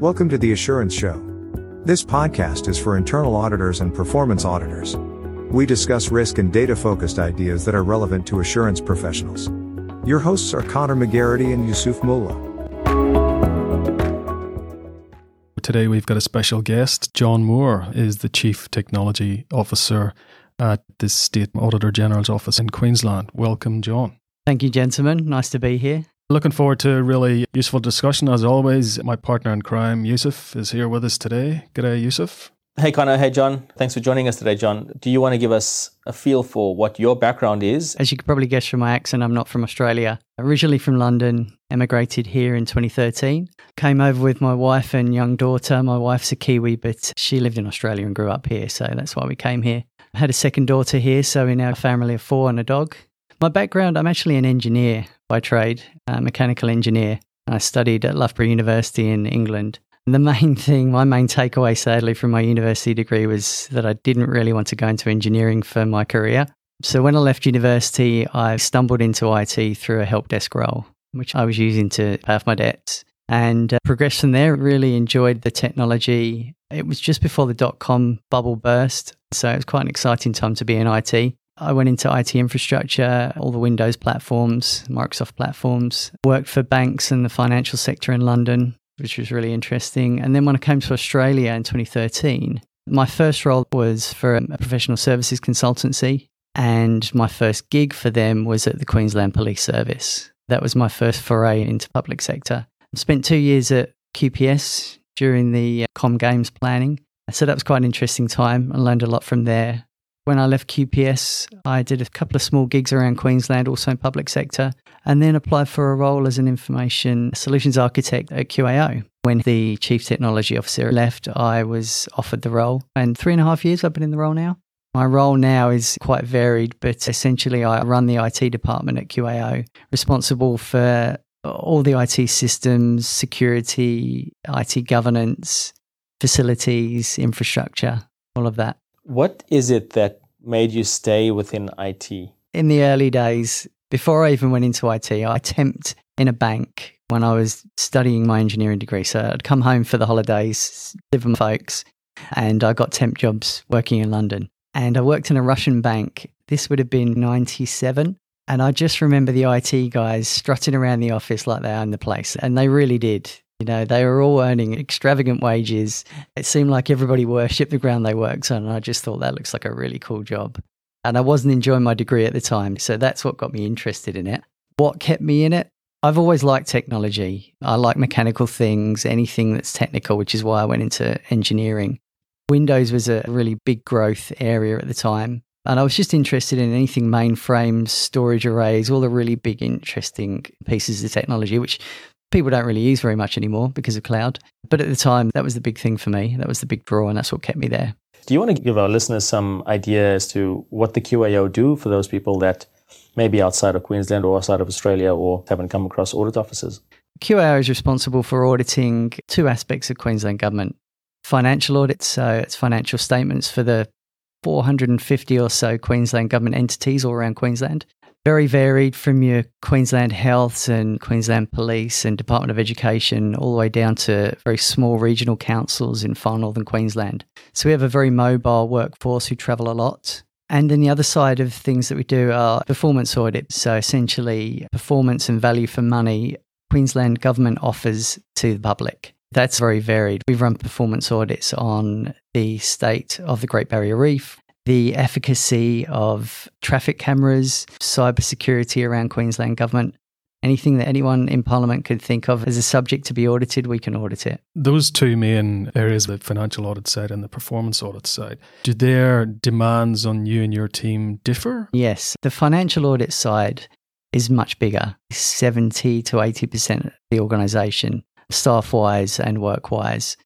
Welcome to the Assurance Show. This podcast is for internal auditors and performance auditors. We discuss risk and data focused ideas that are relevant to assurance professionals. Your hosts are Conor McGarrity and Yusuf Moolla. Today we've got a special guest. John Moore is the Chief Technology Officer at the State Auditor General's office in Queensland. Welcome, John. Thank you, gentlemen. Nice to be here. Looking forward to a really useful discussion as always. My partner in crime, Yusuf, is here with us today. G'day, Yusuf. Hey, Conor. Hey, John. Thanks for joining us today, John. Do you want to give us a feel for what your background is? As you could probably guess from my accent, I'm not from Australia. Originally from London, emigrated here in 2013. Came over with my wife and young daughter. My wife's a Kiwi, but she lived in Australia and grew up here, so that's why we came here. had a second daughter here, so we're now a family of four and a dog. My background, I'm actually an engineer by trade, a mechanical engineer. I studied at Loughborough University in England. And the main thing, my main takeaway, sadly, from my university degree was that I didn't really want to go into engineering for my career. So when I left university, I stumbled into IT through a help desk role, which I was using to pay off my debts and uh, progressed from there. Really enjoyed the technology. It was just before the dot com bubble burst. So it was quite an exciting time to be in IT. I went into IT infrastructure, all the Windows platforms, Microsoft platforms, worked for banks and the financial sector in London, which was really interesting. And then when I came to Australia in 2013, my first role was for a professional services consultancy. And my first gig for them was at the Queensland Police Service. That was my first foray into public sector. I spent two years at QPS during the uh, Com Games planning. So that was quite an interesting time. I learned a lot from there. When I left QPS, I did a couple of small gigs around Queensland, also in public sector, and then applied for a role as an information solutions architect at QAO. When the chief technology officer left, I was offered the role, and three and a half years I've been in the role now. My role now is quite varied, but essentially I run the IT department at QAO, responsible for all the IT systems, security, IT governance, facilities, infrastructure, all of that. What is it that made you stay within IT? In the early days, before I even went into IT, I temped in a bank when I was studying my engineering degree. So I'd come home for the holidays, live with my folks, and I got temp jobs working in London. And I worked in a Russian bank. This would have been 97. And I just remember the IT guys strutting around the office like they owned the place. And they really did. You know, they were all earning extravagant wages. It seemed like everybody worshipped the ground they worked on. And I just thought that looks like a really cool job. And I wasn't enjoying my degree at the time. So that's what got me interested in it. What kept me in it? I've always liked technology. I like mechanical things, anything that's technical, which is why I went into engineering. Windows was a really big growth area at the time. And I was just interested in anything mainframes, storage arrays, all the really big, interesting pieces of technology, which people don't really use very much anymore because of cloud. But at the time, that was the big thing for me. That was the big draw, and that's what kept me there. Do you want to give our listeners some idea as to what the QAO do for those people that may be outside of Queensland or outside of Australia or haven't come across audit officers? QAO is responsible for auditing two aspects of Queensland government financial audits, so it's financial statements for the 450 or so Queensland government entities all around Queensland, very varied from your Queensland Health and Queensland Police and Department of Education, all the way down to very small regional councils in far northern Queensland. So we have a very mobile workforce who travel a lot. And then the other side of things that we do are performance audits. So essentially, performance and value for money Queensland government offers to the public. That's very varied. We've run performance audits on the state of the Great Barrier Reef, the efficacy of traffic cameras, cybersecurity around Queensland government. Anything that anyone in Parliament could think of as a subject to be audited, we can audit it. Those two main areas, the financial audit side and the performance audit side, do their demands on you and your team differ? Yes. The financial audit side is much bigger 70 to 80% of the organisation, staff wise and work wise.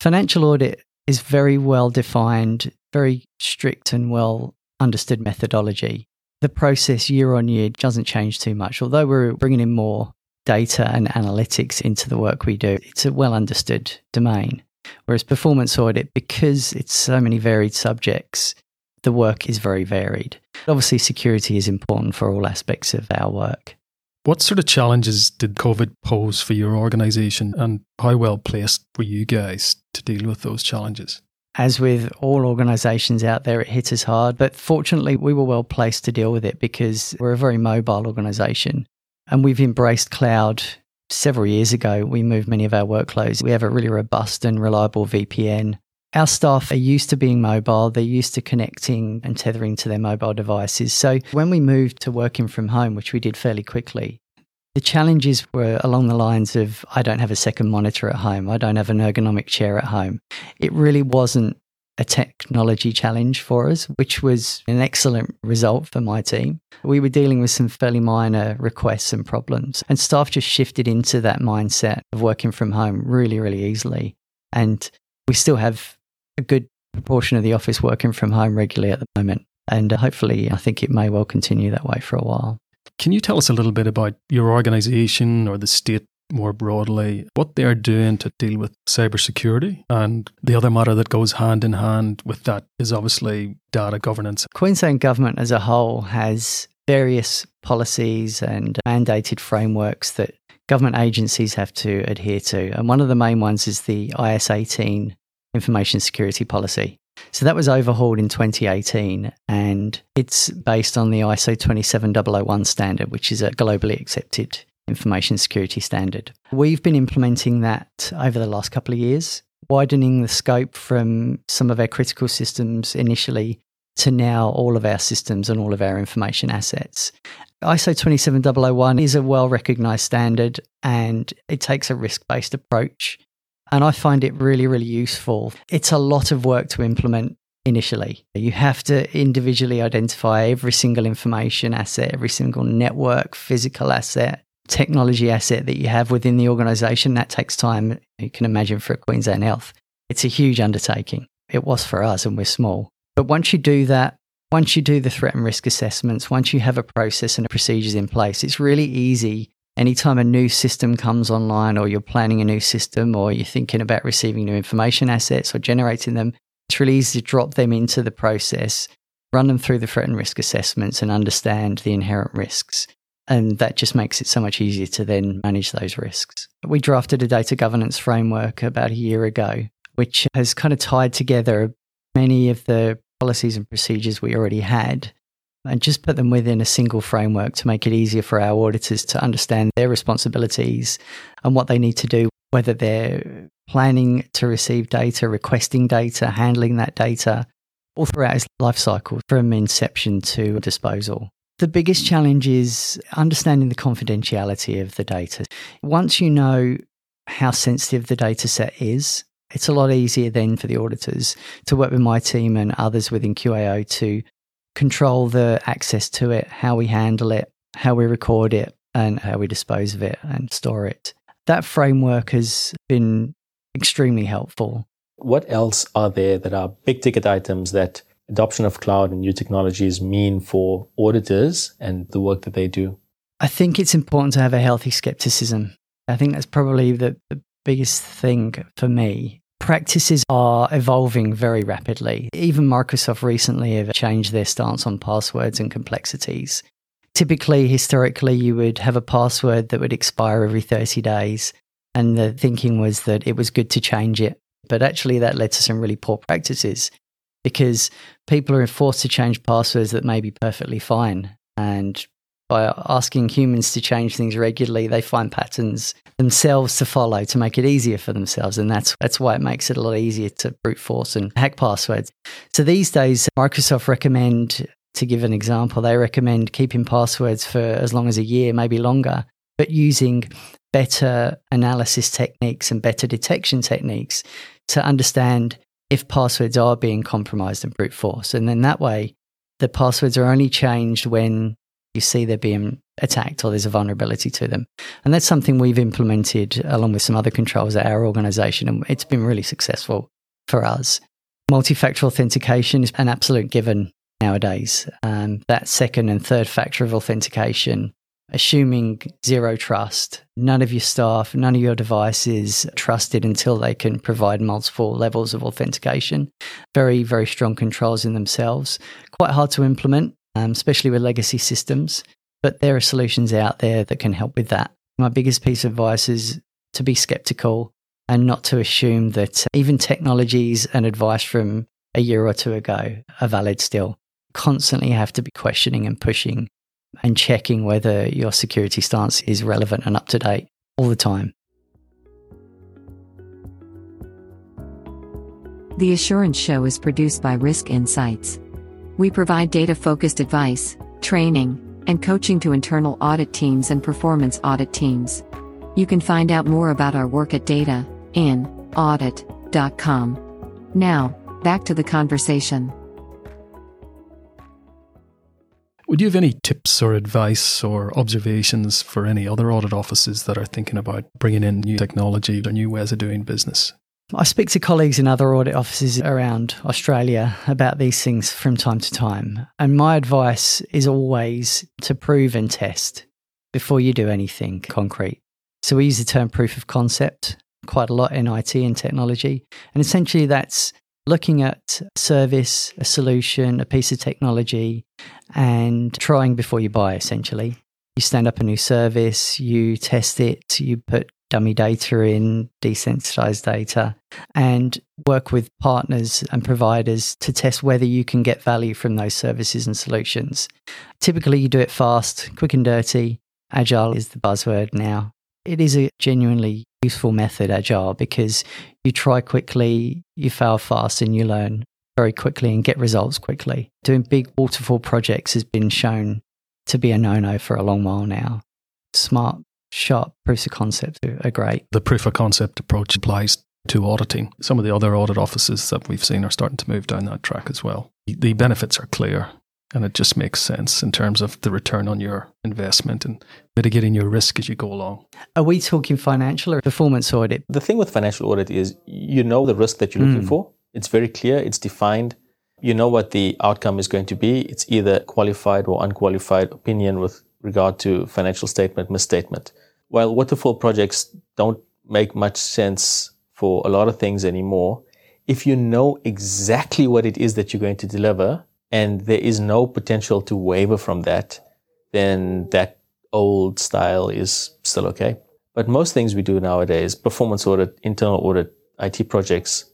Financial audit is very well defined, very strict and well understood methodology. The process year on year doesn't change too much, although we're bringing in more data and analytics into the work we do. It's a well understood domain. Whereas performance audit, because it's so many varied subjects, the work is very varied. Obviously, security is important for all aspects of our work. What sort of challenges did COVID pose for your organization and how well placed were you guys to deal with those challenges? As with all organizations out there, it hit us hard, but fortunately, we were well placed to deal with it because we're a very mobile organization and we've embraced cloud several years ago. We moved many of our workloads. We have a really robust and reliable VPN. Our staff are used to being mobile, they're used to connecting and tethering to their mobile devices. So when we moved to working from home, which we did fairly quickly, the challenges were along the lines of I don't have a second monitor at home, I don't have an ergonomic chair at home. It really wasn't a technology challenge for us, which was an excellent result for my team. We were dealing with some fairly minor requests and problems, and staff just shifted into that mindset of working from home really, really easily. And we still have a good proportion of the office working from home regularly at the moment. And hopefully, I think it may well continue that way for a while. Can you tell us a little bit about your organization or the state more broadly, what they're doing to deal with cybersecurity? And the other matter that goes hand in hand with that is obviously data governance. Queensland Government as a whole has various policies and mandated frameworks that government agencies have to adhere to. And one of the main ones is the IS 18 Information Security Policy. So that was overhauled in 2018 and it's based on the ISO 27001 standard, which is a globally accepted information security standard. We've been implementing that over the last couple of years, widening the scope from some of our critical systems initially to now all of our systems and all of our information assets. ISO 27001 is a well recognized standard and it takes a risk based approach and I find it really, really useful. It's a lot of work to implement initially. You have to individually identify every single information asset, every single network, physical asset, technology asset that you have within the organization. That takes time. You can imagine for Queensland Health. It's a huge undertaking. It was for us, and we're small. But once you do that, once you do the threat and risk assessments, once you have a process and procedures in place, it's really easy anytime a new system comes online or you're planning a new system or you're thinking about receiving new information assets or generating them, it's really easy to drop them into the process, run them through the threat and risk assessments and understand the inherent risks. And that just makes it so much easier to then manage those risks. We drafted a data governance framework about a year ago, which has kind of tied together many of the policies and procedures we already had and just put them within a single framework to make it easier for our auditors to understand their responsibilities and what they need to do, whether they're planning to receive data, requesting data, handling that data, all throughout its life cycle from inception to disposal. The biggest challenge is understanding the confidentiality of the data. Once you know how sensitive the data set is, it's a lot easier then for the auditors to work with my team and others within QAO to control the access to it, how we handle it, how we record it, and how we dispose of it and store it. That framework has been extremely helpful. What else are there that are big ticket items that adoption of cloud and new technologies mean for auditors and the work that they do? I think it's important to have a healthy skepticism. I think that's probably the, the biggest thing for me practices are evolving very rapidly. Even Microsoft recently have changed their stance on passwords and complexities. Typically, historically, you would have a password that would expire every 30 days, and the thinking was that it was good to change it. But actually, that led to some really poor practices because people are forced to change passwords that may be perfectly fine. And by asking humans to change things regularly, they find patterns themselves to follow to make it easier for themselves. And that's, that's why it makes it a lot easier to brute force and hack passwords. So these days, Microsoft recommend, to give an example, they recommend keeping passwords for as long as a year, maybe longer, but using better analysis techniques and better detection techniques to understand if passwords are being compromised and brute force. And then that way, the passwords are only changed when you see they're being attacked or there's a vulnerability to them. And that's something we've implemented along with some other controls at our organization, and it's been really successful for us. Multi factor authentication is an absolute given nowadays. Um, that second and third factor of authentication, assuming zero trust, none of your staff, none of your devices trusted until they can provide multiple levels of authentication. Very, very strong controls in themselves. Quite hard to implement um, especially with legacy systems. but there are solutions out there that can help with that. My biggest piece of advice is to be skeptical and not to assume that even technologies and advice from a year or two ago are valid still. Constantly have to be questioning and pushing and checking whether your security stance is relevant and up to date all the time. The Assurance Show is produced by Risk Insights. We provide data focused advice, training, and coaching to internal audit teams and performance audit teams. You can find out more about our work at datainaudit.com. Now, back to the conversation. Would you have any tips or advice or observations for any other audit offices that are thinking about bringing in new technology or new ways of doing business? I speak to colleagues in other audit offices around Australia about these things from time to time. And my advice is always to prove and test before you do anything concrete. So we use the term proof of concept quite a lot in IT and technology. And essentially, that's looking at a service, a solution, a piece of technology, and trying before you buy, essentially. You stand up a new service, you test it, you put dummy data in, desensitized data, and work with partners and providers to test whether you can get value from those services and solutions. Typically, you do it fast, quick and dirty. Agile is the buzzword now. It is a genuinely useful method, Agile, because you try quickly, you fail fast, and you learn very quickly and get results quickly. Doing big waterfall projects has been shown to be a no no for a long while now. Smart sharp proofs of concept are great. The proof of concept approach applies to auditing. Some of the other audit offices that we've seen are starting to move down that track as well. The benefits are clear and it just makes sense in terms of the return on your investment and mitigating your risk as you go along. Are we talking financial or performance audit? The thing with financial audit is you know the risk that you're looking mm. for. It's very clear, it's defined. You know what the outcome is going to be. It's either qualified or unqualified opinion with regard to financial statement misstatement. While waterfall projects don't make much sense for a lot of things anymore, if you know exactly what it is that you're going to deliver and there is no potential to waver from that, then that old style is still okay. But most things we do nowadays, performance audit, internal audit, IT projects,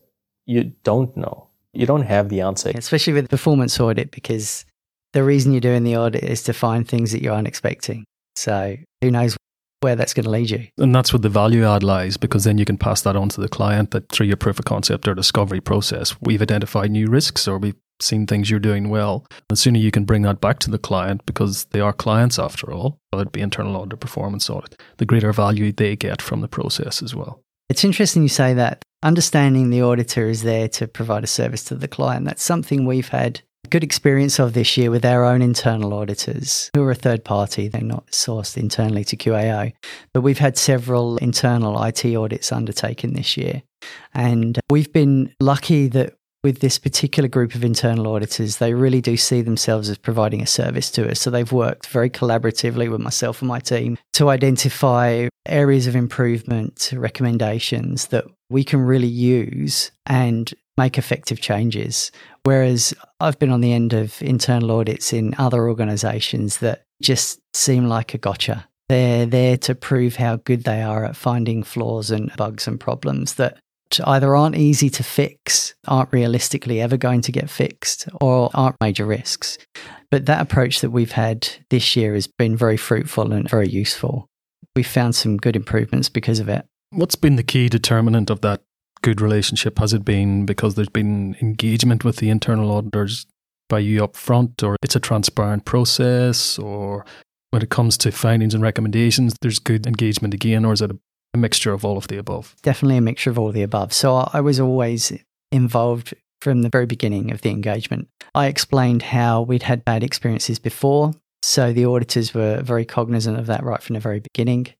you don't know. You don't have the answer. Especially with performance audit, because the reason you're doing the audit is to find things that you aren't expecting. So who knows where that's going to lead you. And that's where the value add lies because then you can pass that on to the client that through your proof of concept or discovery process, we've identified new risks or we've seen things you're doing well. The sooner you can bring that back to the client because they are clients after all, whether it be internal audit or performance audit, the greater value they get from the process as well. It's interesting you say that. Understanding the auditor is there to provide a service to the client. That's something we've had good experience of this year with our own internal auditors who are a third party. They're not sourced internally to QAO, but we've had several internal IT audits undertaken this year. And we've been lucky that with this particular group of internal auditors, they really do see themselves as providing a service to us. So they've worked very collaboratively with myself and my team to identify areas of improvement, recommendations that we can really use and make effective changes. Whereas I've been on the end of internal audits in other organizations that just seem like a gotcha. They're there to prove how good they are at finding flaws and bugs and problems that either aren't easy to fix, aren't realistically ever going to get fixed, or aren't major risks. But that approach that we've had this year has been very fruitful and very useful. We've found some good improvements because of it. What's been the key determinant of that good relationship? Has it been because there's been engagement with the internal auditors by you up front, or it's a transparent process, or when it comes to findings and recommendations, there's good engagement again, or is it a, mixture of all of the above? Definitely a mixture of all of the above. So I was always involved from the very beginning of the engagement. I explained how we'd had bad experiences before. So the auditors were very cognizant of that right from the very beginning.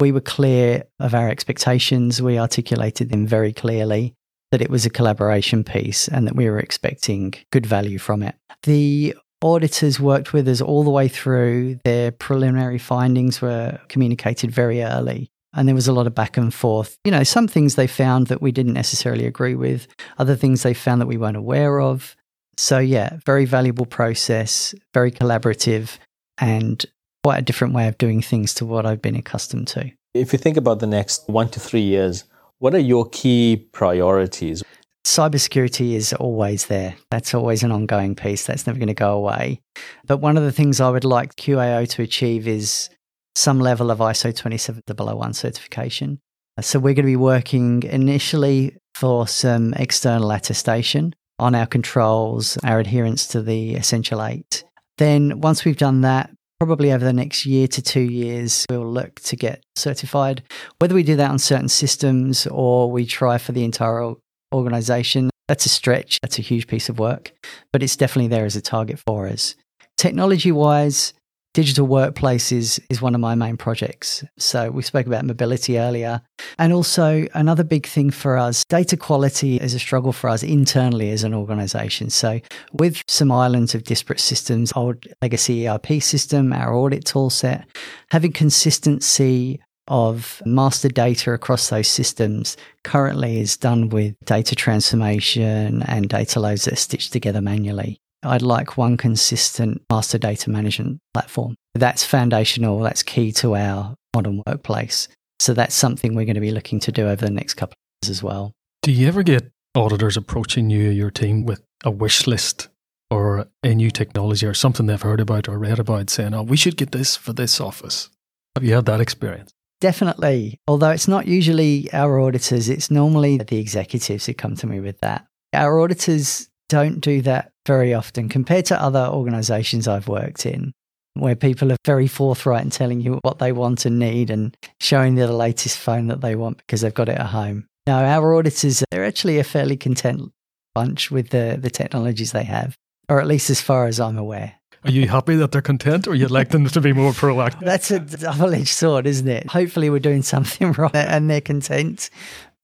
We were clear of our expectations. We articulated them very clearly that it was a collaboration piece and that we were expecting good value from it. The auditors worked with us all the way through. Their preliminary findings were communicated very early. And there was a lot of back and forth. You know, some things they found that we didn't necessarily agree with, other things they found that we weren't aware of. So, yeah, very valuable process, very collaborative, and quite a different way of doing things to what I've been accustomed to. If you think about the next one to three years, what are your key priorities? Cybersecurity is always there. That's always an ongoing piece. That's never going to go away. But one of the things I would like QAO to achieve is some level of ISO 27001 certification. So we're going to be working initially for some external attestation on our controls, our adherence to the Essential 8. Then once we've done that, probably over the next year to two years, we'll look to get certified. Whether we do that on certain systems or we try for the entire organization, that's a stretch. That's a huge piece of work, but it's definitely there as a target for us. Technology wise, digital workplace is, one of my main projects. So we spoke about mobility earlier. And also another big thing for us, data quality is a struggle for us internally as an organization. So with some islands of disparate systems, old legacy ERP system, our audit tool set, having consistency of master data across those systems currently is done with data transformation and data loads that are stitched together manually. I'd like one consistent master data management platform. That's foundational, that's key to our modern workplace. So that's something we're going to be looking to do over the next couple of years as well. Do you ever get auditors approaching you, or your team, with a wish list or a new technology or something they've heard about or read about saying, oh, we should get this for this office? Have you had that experience? Definitely. Although it's not usually our auditors, it's normally the executives who come to me with that. Our auditors don't do that very often compared to other organizations I've worked in, where people are very forthright in telling you what they want and need and showing you the latest phone that they want because they've got it at home. Now, our auditors, they're actually a fairly content bunch with the, the technologies they have, or at least as far as I'm aware. Are you happy that they're content or you'd like them to be more proactive? That's a double edged sword, isn't it? Hopefully, we're doing something right and they're content.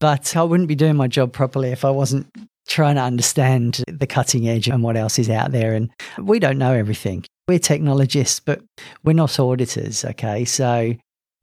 But I wouldn't be doing my job properly if I wasn't trying to understand the cutting edge and what else is out there. And we don't know everything. We're technologists, but we're not auditors. Okay. So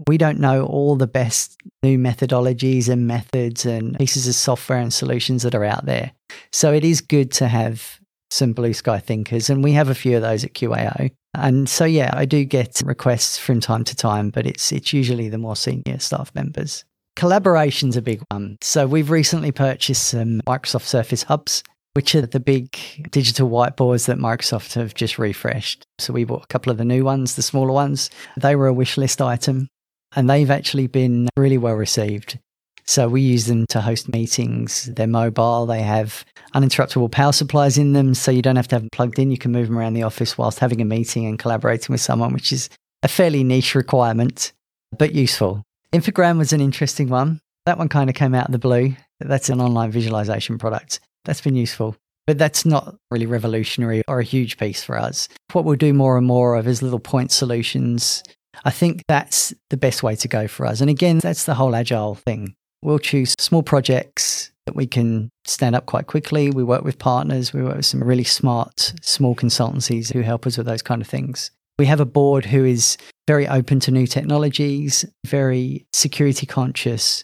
we don't know all the best new methodologies and methods and pieces of software and solutions that are out there. So it is good to have some blue sky thinkers, and we have a few of those at QAO. And so, yeah, I do get requests from time to time, but it's it's usually the more senior staff members. Collaboration's a big one. So we've recently purchased some Microsoft Surface Hubs, which are the big digital whiteboards that Microsoft have just refreshed. So we bought a couple of the new ones, the smaller ones. They were a wish list item and they've actually been really well received. So we use them to host meetings. They're mobile. They have uninterruptible power supplies in them. So you don't have to have them plugged in. You can move them around the office whilst having a meeting and collaborating with someone, which is a fairly niche requirement, but useful. Infogram was an interesting one. That one kind of came out of the blue. That's an online visualization product. That's been useful, but that's not really revolutionary or a huge piece for us. What we'll do more and more of is little point solutions. I think that's the best way to go for us. And again, that's the whole agile thing. We'll choose small projects that we can stand up quite quickly. We work with partners. We work with some really smart small consultancies who help us with those kind of things. We have a board who is very open to new technologies, very security conscious,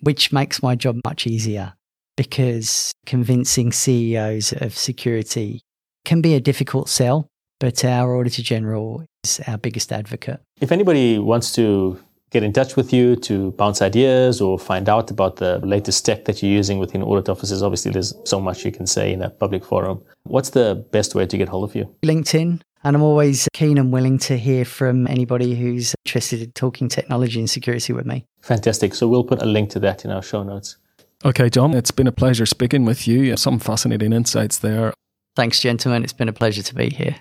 which makes my job much easier because convincing CEOs of security can be a difficult sell, but our Auditor General is our biggest advocate. If anybody wants to get in touch with you to bounce ideas or find out about the latest tech that you're using within audit offices, obviously there's so much you can say in a public forum. What's the best way to get hold of you? LinkedIn. And I'm always keen and willing to hear from anybody who's interested in talking technology and security with me. Fantastic. So we'll put a link to that in our show notes. Okay, John, it's been a pleasure speaking with you. Some fascinating insights there. Thanks, gentlemen. It's been a pleasure to be here.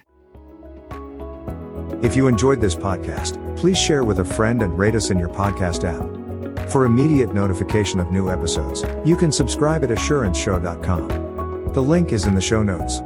If you enjoyed this podcast, please share with a friend and rate us in your podcast app. For immediate notification of new episodes, you can subscribe at assuranceshow.com. The link is in the show notes.